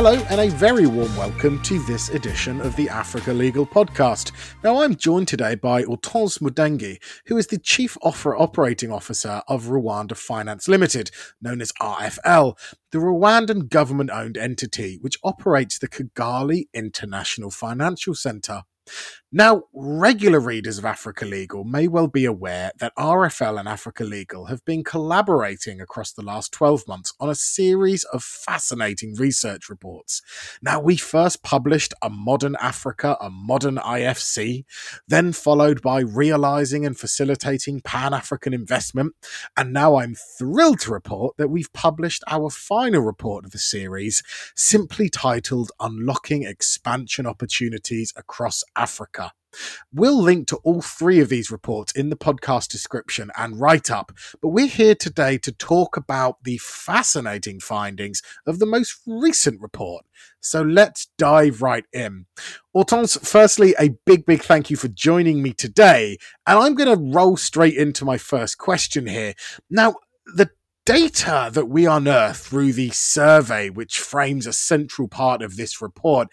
Hello, and a very warm welcome to this edition of the Africa Legal Podcast. Now, I'm joined today by Hortense Mudenge, who is the Chief Offer Operating Officer of Rwanda Finance Limited, known as RFL, the Rwandan government owned entity which operates the Kigali International Financial Centre. Now, regular readers of Africa Legal may well be aware that RFL and Africa Legal have been collaborating across the last 12 months on a series of fascinating research reports. Now, we first published A Modern Africa, a Modern IFC, then followed by Realizing and Facilitating Pan African Investment, and now I'm thrilled to report that we've published our final report of the series, simply titled Unlocking Expansion Opportunities Across Africa. We'll link to all three of these reports in the podcast description and write up, but we're here today to talk about the fascinating findings of the most recent report. So let's dive right in. Hortense, firstly, a big, big thank you for joining me today. And I'm going to roll straight into my first question here. Now, the data that we unearthed through the survey, which frames a central part of this report,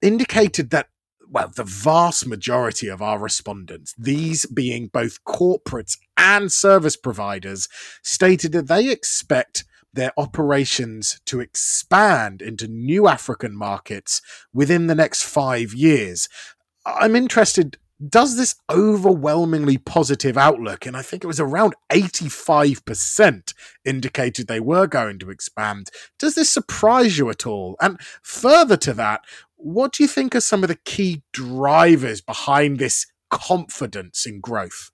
indicated that well, the vast majority of our respondents, these being both corporates and service providers, stated that they expect their operations to expand into new African markets within the next five years. I'm interested. Does this overwhelmingly positive outlook, and I think it was around 85% indicated they were going to expand, does this surprise you at all? And further to that, what do you think are some of the key drivers behind this confidence in growth?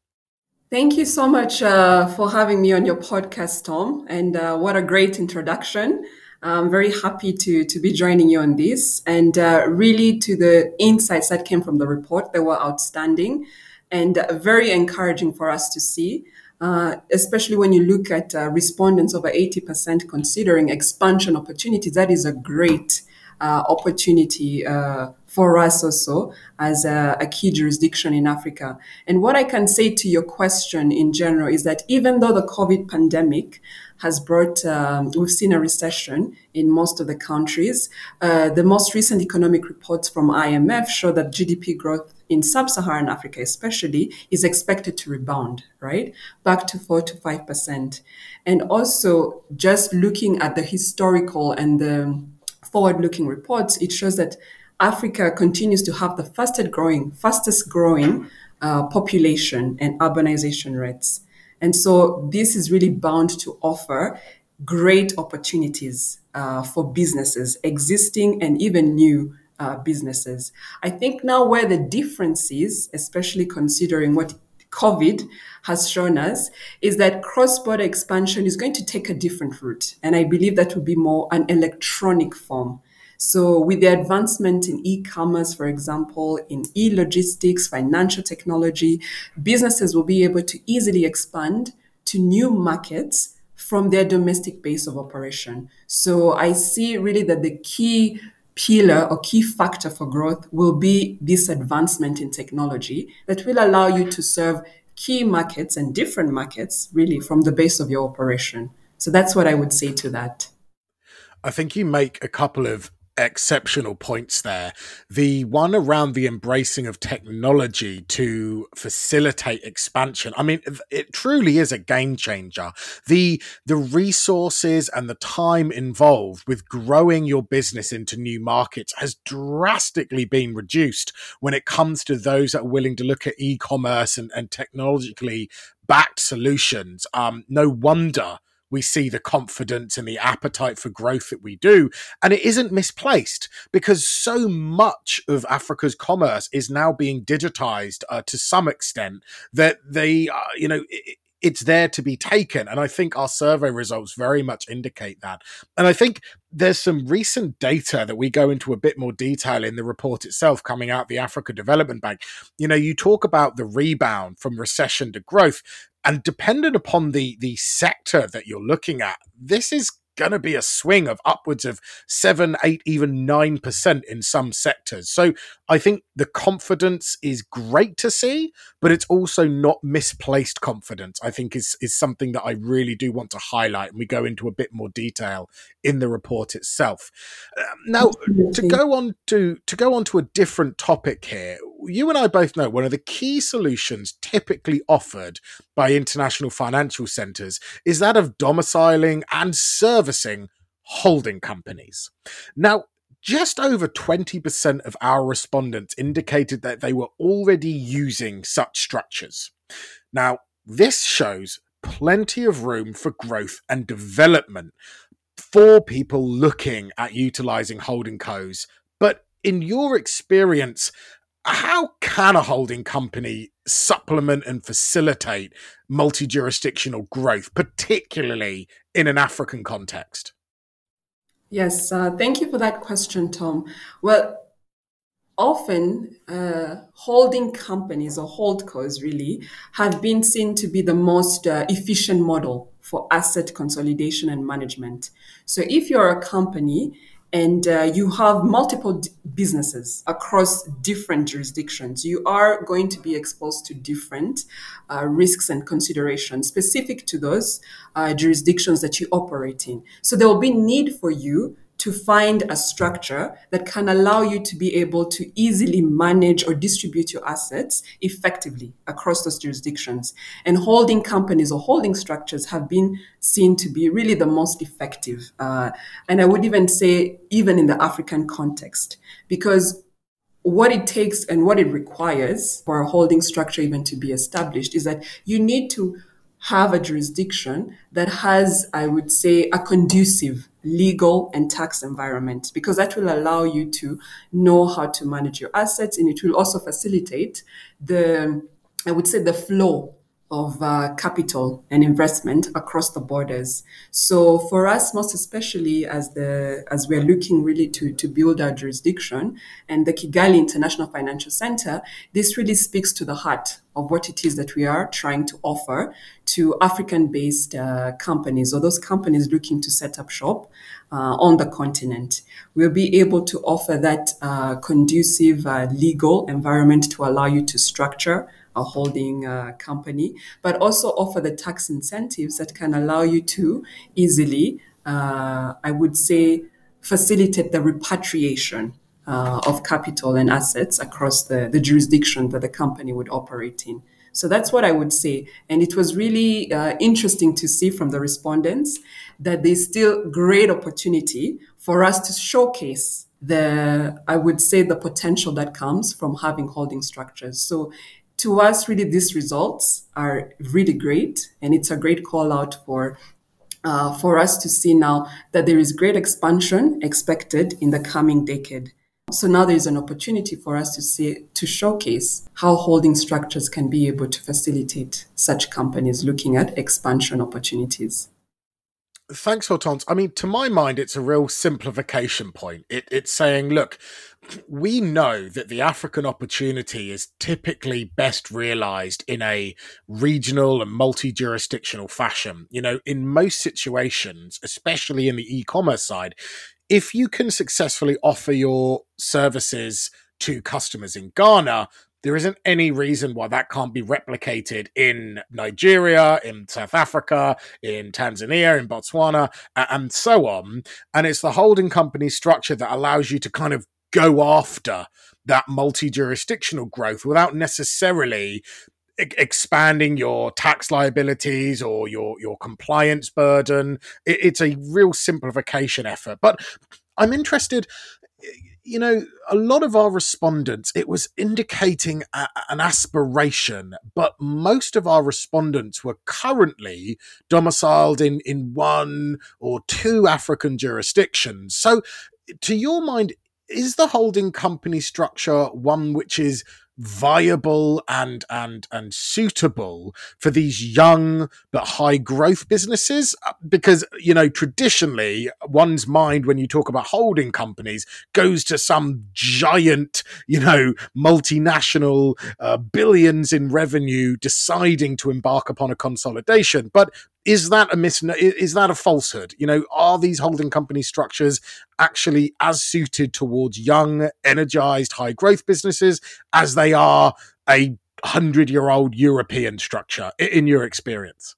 Thank you so much uh, for having me on your podcast, Tom. And uh, what a great introduction. I'm very happy to, to be joining you on this and uh, really to the insights that came from the report. They were outstanding and very encouraging for us to see. Uh, especially when you look at uh, respondents over 80% considering expansion opportunities, that is a great uh, opportunity uh, for us also as a, a, key jurisdiction in Africa. And what I can say to your question in general is that even though the COVID pandemic has brought, um, we've seen a recession in most of the countries, uh, the most recent economic reports from IMF show that GDP growth in sub-Saharan Africa, especially, is expected to rebound, right, back to four to five percent. And also, just looking at the historical and the forward looking reports, it shows that Africa continues to have the fastest growing, fastest growing uh, population and urbanization rates. And so this is really bound to offer great opportunities uh, for businesses, existing and even new uh, businesses. I think now where the difference is, especially considering what COVID has shown us is that cross border expansion is going to take a different route. And I believe that will be more an electronic form. So, with the advancement in e commerce, for example, in e logistics, financial technology, businesses will be able to easily expand to new markets from their domestic base of operation. So, I see really that the key pillar or key factor for growth will be this advancement in technology that will allow you to serve key markets and different markets really from the base of your operation. So that's what I would say to that. I think you make a couple of exceptional points there. The one around the embracing of technology to facilitate expansion. I mean, it truly is a game changer. The the resources and the time involved with growing your business into new markets has drastically been reduced when it comes to those that are willing to look at e-commerce and, and technologically backed solutions. Um, no wonder we see the confidence and the appetite for growth that we do. And it isn't misplaced because so much of Africa's commerce is now being digitized uh, to some extent that they, uh, you know, it, it's there to be taken. And I think our survey results very much indicate that. And I think there's some recent data that we go into a bit more detail in the report itself coming out the Africa Development Bank. You know, you talk about the rebound from recession to growth and dependent upon the the sector that you're looking at this is going to be a swing of upwards of seven, eight, even nine percent in some sectors. So I think the confidence is great to see, but it's also not misplaced confidence. I think is is something that I really do want to highlight, and we go into a bit more detail in the report itself. Um, now, to go on to to go on to a different topic here, you and I both know one of the key solutions typically offered by international financial centers is that of domiciling and servicing holding companies. Now, just over 20% of our respondents indicated that they were already using such structures. Now, this shows plenty of room for growth and development for people looking at utilizing holding co's. But in your experience, how can a holding company supplement and facilitate multi jurisdictional growth, particularly in an African context? Yes, uh, thank you for that question, Tom. Well, often uh, holding companies or holdcos really have been seen to be the most uh, efficient model for asset consolidation and management. So if you're a company and uh, you have multiple d- businesses across different jurisdictions, you are going to be exposed to different uh, risks and considerations specific to those uh, jurisdictions that you operate in. So there will be need for you to find a structure that can allow you to be able to easily manage or distribute your assets effectively across those jurisdictions. And holding companies or holding structures have been seen to be really the most effective. Uh, and I would even say, even in the African context, because what it takes and what it requires for a holding structure even to be established is that you need to have a jurisdiction that has, I would say, a conducive legal and tax environment because that will allow you to know how to manage your assets and it will also facilitate the, I would say, the flow of uh, capital and investment across the borders. So for us, most especially as the as we're looking really to to build our jurisdiction and the Kigali International Financial Center, this really speaks to the heart of what it is that we are trying to offer to African-based uh, companies or those companies looking to set up shop uh, on the continent. We'll be able to offer that uh, conducive uh, legal environment to allow you to structure a holding uh, company, but also offer the tax incentives that can allow you to easily, uh, I would say, facilitate the repatriation uh, of capital and assets across the, the jurisdiction that the company would operate in. So that's what I would say. And it was really uh, interesting to see from the respondents that there's still great opportunity for us to showcase the, I would say, the potential that comes from having holding structures. So to us, really, these results are really great, and it's a great call out for uh, for us to see now that there is great expansion expected in the coming decade. So now there is an opportunity for us to see to showcase how holding structures can be able to facilitate such companies looking at expansion opportunities. Thanks, Hortense. I mean, to my mind, it's a real simplification point. It, it's saying, look, we know that the African opportunity is typically best realized in a regional and multi jurisdictional fashion. You know, in most situations, especially in the e commerce side, if you can successfully offer your services to customers in Ghana, there isn't any reason why that can't be replicated in Nigeria, in South Africa, in Tanzania, in Botswana, and so on. And it's the holding company structure that allows you to kind of go after that multi jurisdictional growth without necessarily expanding your tax liabilities or your your compliance burden it, it's a real simplification effort but i'm interested you know, a lot of our respondents, it was indicating a, an aspiration, but most of our respondents were currently domiciled in, in one or two African jurisdictions. So, to your mind, is the holding company structure one which is viable and and and suitable for these young but high growth businesses uh, because you know traditionally one's mind when you talk about holding companies goes to some giant you know multinational uh, billions in revenue deciding to embark upon a consolidation. But is that a mis is that a falsehood you know are these holding company structures actually as suited towards young energized high growth businesses as they are a 100 year old european structure in your experience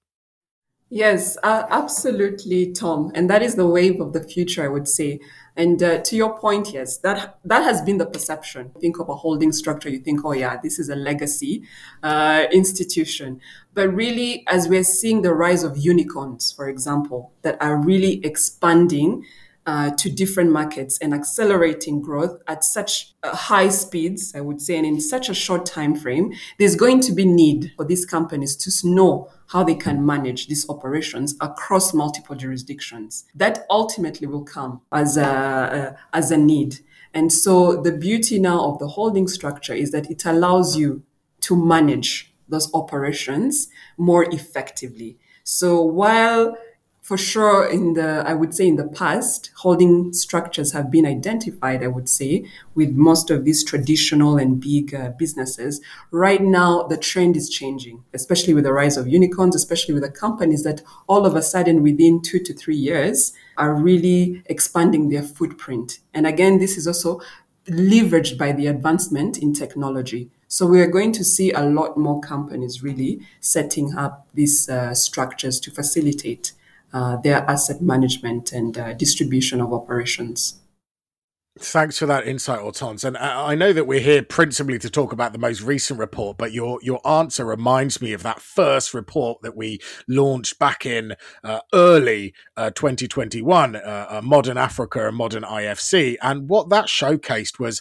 Yes, uh, absolutely, Tom. And that is the wave of the future, I would say. And uh, to your point, yes, that that has been the perception. Think of a holding structure, you think, oh yeah, this is a legacy uh, institution. But really, as we're seeing the rise of unicorns, for example, that are really expanding uh, to different markets and accelerating growth at such uh, high speeds, I would say, and in such a short time frame, there's going to be need for these companies to know how they can manage these operations across multiple jurisdictions. That ultimately will come as a, uh, as a need. And so the beauty now of the holding structure is that it allows you to manage those operations more effectively. So while for sure in the i would say in the past holding structures have been identified i would say with most of these traditional and big uh, businesses. Right now the trend is changing especially with the rise of unicorns especially with the companies that all of a sudden within 2 to 3 years are really expanding their footprint. And again this is also leveraged by the advancement in technology. So we are going to see a lot more companies really setting up these uh, structures to facilitate their asset management and uh, distribution of operations. Thanks for that insight, Hortense. And I know that we're here principally to talk about the most recent report, but your your answer reminds me of that first report that we launched back in uh, early uh, 2021, uh, Modern Africa and Modern IFC. And what that showcased was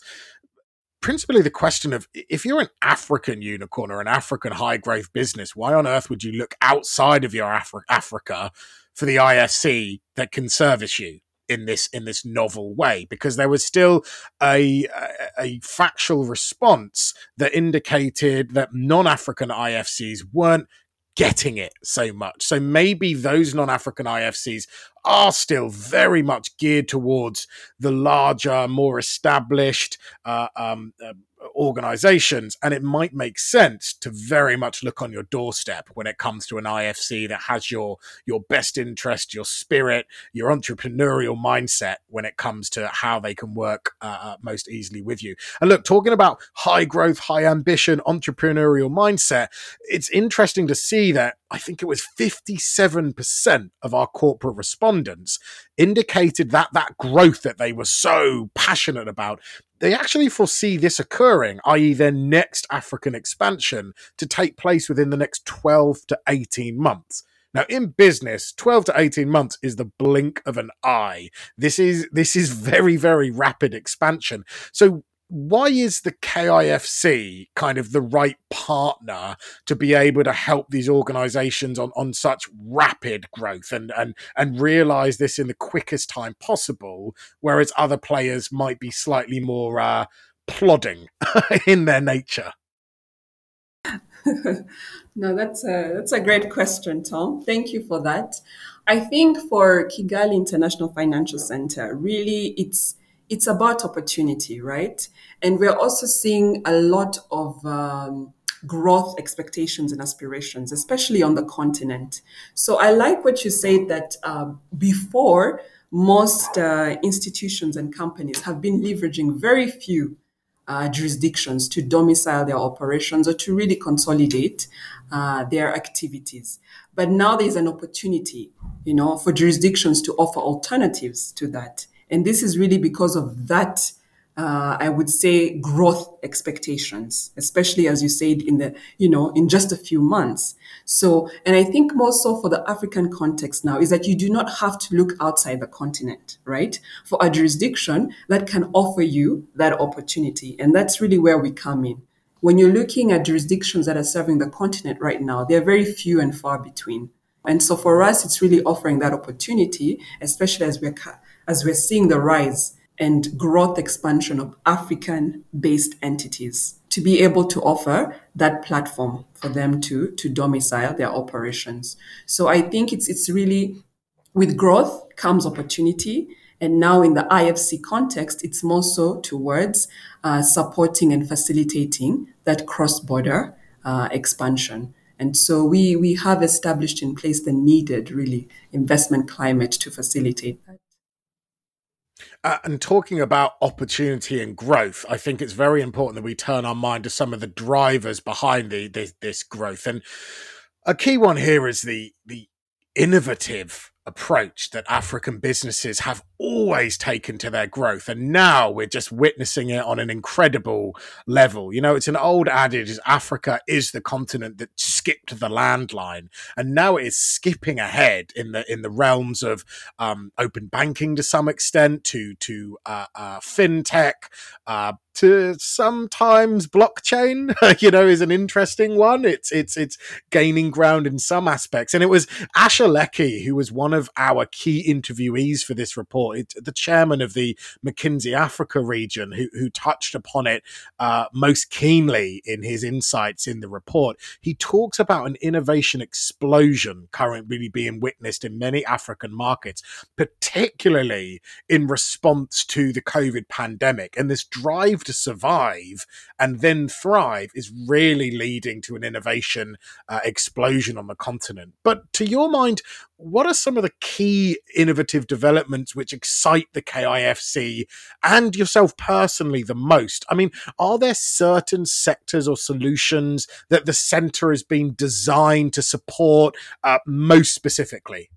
principally the question of if you're an African unicorn or an African high growth business, why on earth would you look outside of your Afri- Africa for the IFC that can service you in this in this novel way because there was still a a, factual response that indicated that non-African IFCs weren't getting it so much. So maybe those non-African IFCs are still very much geared towards the larger, more established uh, um, uh, organizations. And it might make sense to very much look on your doorstep when it comes to an IFC that has your, your best interest, your spirit, your entrepreneurial mindset when it comes to how they can work uh, uh, most easily with you. And look, talking about high growth, high ambition, entrepreneurial mindset, it's interesting to see that I think it was 57% of our corporate respondents indicated that that growth that they were so passionate about they actually foresee this occurring, i.e., their next African expansion, to take place within the next 12 to 18 months. Now, in business, 12 to 18 months is the blink of an eye. This is this is very, very rapid expansion. So why is the KIFC kind of the right partner to be able to help these organizations on, on such rapid growth and, and, and realize this in the quickest time possible, whereas other players might be slightly more uh, plodding in their nature? no, that's a, that's a great question, Tom. Thank you for that. I think for Kigali International Financial Center, really it's it's about opportunity, right? And we're also seeing a lot of um, growth expectations and aspirations, especially on the continent. So I like what you said that uh, before most uh, institutions and companies have been leveraging very few uh, jurisdictions to domicile their operations or to really consolidate uh, their activities. But now there's an opportunity, you know, for jurisdictions to offer alternatives to that. And this is really because of that, uh, I would say, growth expectations, especially as you said in the, you know, in just a few months. So, and I think more so for the African context now is that you do not have to look outside the continent, right? For a jurisdiction that can offer you that opportunity. And that's really where we come in. When you're looking at jurisdictions that are serving the continent right now, they're very few and far between. And so for us, it's really offering that opportunity, especially as we're as we're seeing the rise and growth expansion of African based entities to be able to offer that platform for them to, to domicile their operations. So I think it's, it's really with growth comes opportunity. And now in the IFC context, it's more so towards uh, supporting and facilitating that cross border uh, expansion. And so we, we have established in place the needed, really, investment climate to facilitate that. Uh, and talking about opportunity and growth, I think it's very important that we turn our mind to some of the drivers behind the, this, this growth. And a key one here is the the innovative approach that African businesses have always taken to their growth. And now we're just witnessing it on an incredible level. You know, it's an old adage is Africa is the continent that skipped the landline. And now it is skipping ahead in the in the realms of um, open banking to some extent, to to uh, uh, fintech, uh, to sometimes blockchain, you know, is an interesting one. It's it's it's gaining ground in some aspects. And it was Acha Leke who was one of our key interviewees for this report, it, the chairman of the McKinsey Africa region, who who touched upon it uh, most keenly in his insights in the report. He talks about an innovation explosion currently being witnessed in many African markets, particularly in response to the COVID pandemic and this drive to survive and then thrive is really leading to an innovation uh, explosion on the continent. But to your mind, what are some of the key innovative developments which excite the KIFC and yourself personally the most? I mean, are there certain sectors or solutions that the center has been designed to support uh, most specifically?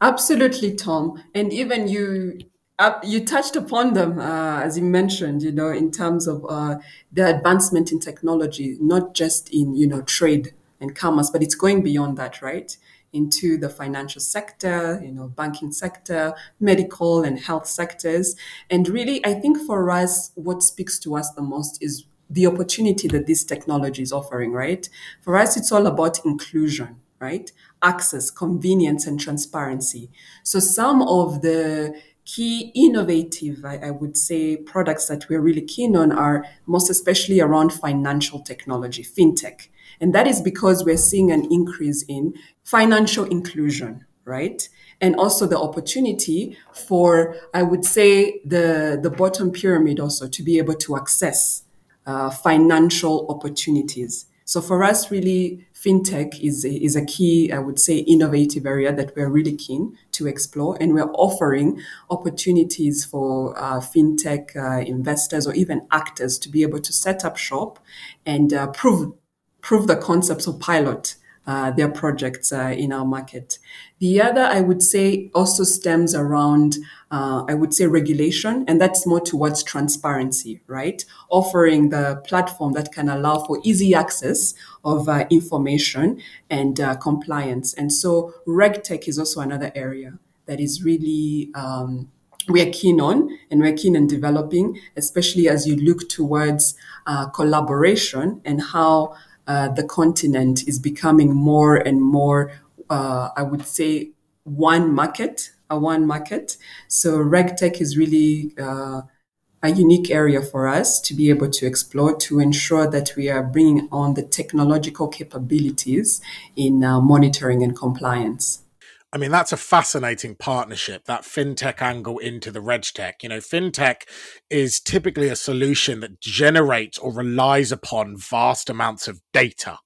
Absolutely, Tom. And even you uh, you touched upon them, uh, as you mentioned, you know, in terms of uh, the advancement in technology, not just in, you know, trade and commerce, but it's going beyond that, right? Into the financial sector, you know, banking sector, medical and health sectors. And really, I think for us, what speaks to us the most is the opportunity that this technology is offering, right? For us, it's all about inclusion, right? Access, convenience, and transparency. So some of the key innovative, I, I, would say, products that we're really keen on are most especially around financial technology, fintech. And that is because we're seeing an increase in financial inclusion, right? And also the opportunity for, I would say, the, the bottom pyramid also to be able to access uh, financial opportunities. So for us, really, fintech is a, is a key, I would say, innovative area that we're really keen to explore, and we're offering opportunities for uh, fintech uh, investors or even actors to be able to set up shop and uh, prove prove the concepts or pilot their projects uh, in our market. The other, I would say, also stems around, uh, I would say, regulation, and that's more towards transparency, right? Offering the platform that can allow for easy access of uh, information and uh, compliance. And so, RegTech is also another area that is really um, we're keen on and we're keen on developing, especially as you look towards uh, collaboration and how uh, the continent is becoming more and more, uh, I would say, one market, a one market. So RegTech is really uh, a unique area for us to be able to explore to ensure that we are bringing on the technological capabilities in uh, monitoring and compliance. I mean, that's a fascinating partnership, that fintech angle into the regtech. You know, fintech is typically a solution that generates or relies upon vast amounts of data.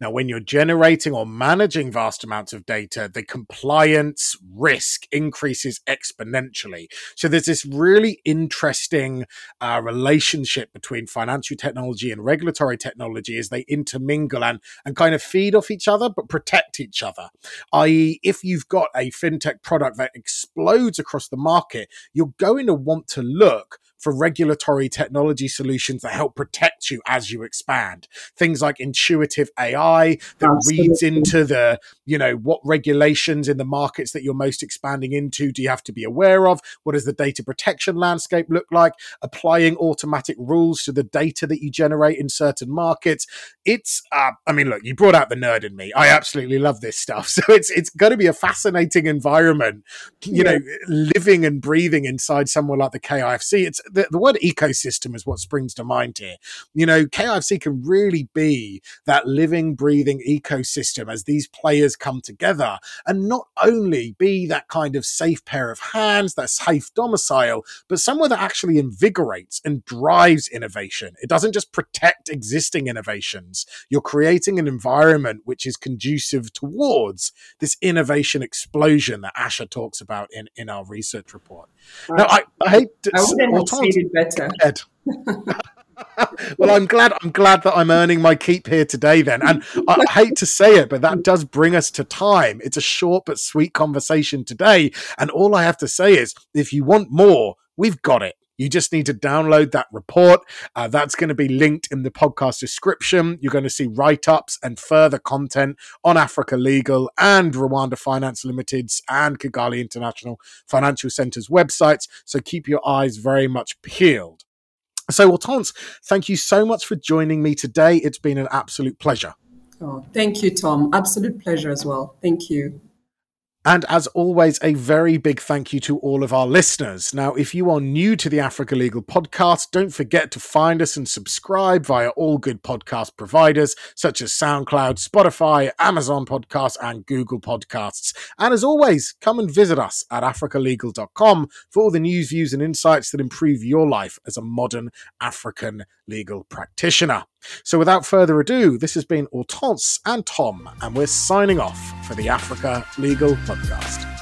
Now, when you're generating or managing vast amounts of data, the compliance risk increases exponentially. So there's this really interesting uh, relationship between financial technology and regulatory technology as they intermingle and, and kind of feed off each other, but protect each other. I.e., if you've got a fintech product that explodes across the market, you're going to want to look for regulatory technology solutions that help protect you as you expand. Things like intuitive AI that Absolutely. reads into the, you know, what regulations in the markets that you're most expanding into do you have to be aware of? What does the data protection landscape look like? Applying automatic rules to the data that you generate in certain markets. It's, uh, I mean, look, you brought out the nerd in me. I absolutely love this stuff. So it's it's going to be a fascinating environment, you yeah. know, living and breathing inside somewhere like the KIFC. It's the, the word ecosystem is what springs to mind here. You know, KIFC can really be that living, breathing ecosystem as these players come together and not only be that kind of safe pair of hands, that safe domicile, but somewhere that actually invigorates and drives innovation. It doesn't just protect existing innovations. You're creating an environment which is conducive towards this innovation explosion that Acha talks about in, in our research report. Right. Now, I, I hate to, I wouldn't have said it better. well, I'm glad. I'm glad that I'm earning my keep here today. Then, and I hate to say it, but that does bring us to time. It's a short but sweet conversation today, and all I have to say is, if you want more, we've got it. You just need to download that report. Uh, that's going to be linked in the podcast description. You're going to see write ups and further content on Africa Legal and Rwanda Finance Limited's and Kigali International Financial Center's websites. So keep your eyes very much peeled. So, Hortense, thank you so much for joining me today. It's been an absolute pleasure. Oh, thank you, Tom. Absolute pleasure as well. Thank you. And as always, a very big thank you to all of our listeners. Now, if you are new to the Africa Legal podcast, don't forget to find us and subscribe via all good podcast providers such as SoundCloud, Spotify, Amazon Podcasts, and Google Podcasts. And as always, come and visit us at africalegal.com for all the news, views, and insights that improve your life as a modern African legal practitioner. So without further ado, this has been Hortense and Tom, and we're signing off for the Africa Legal Podcast.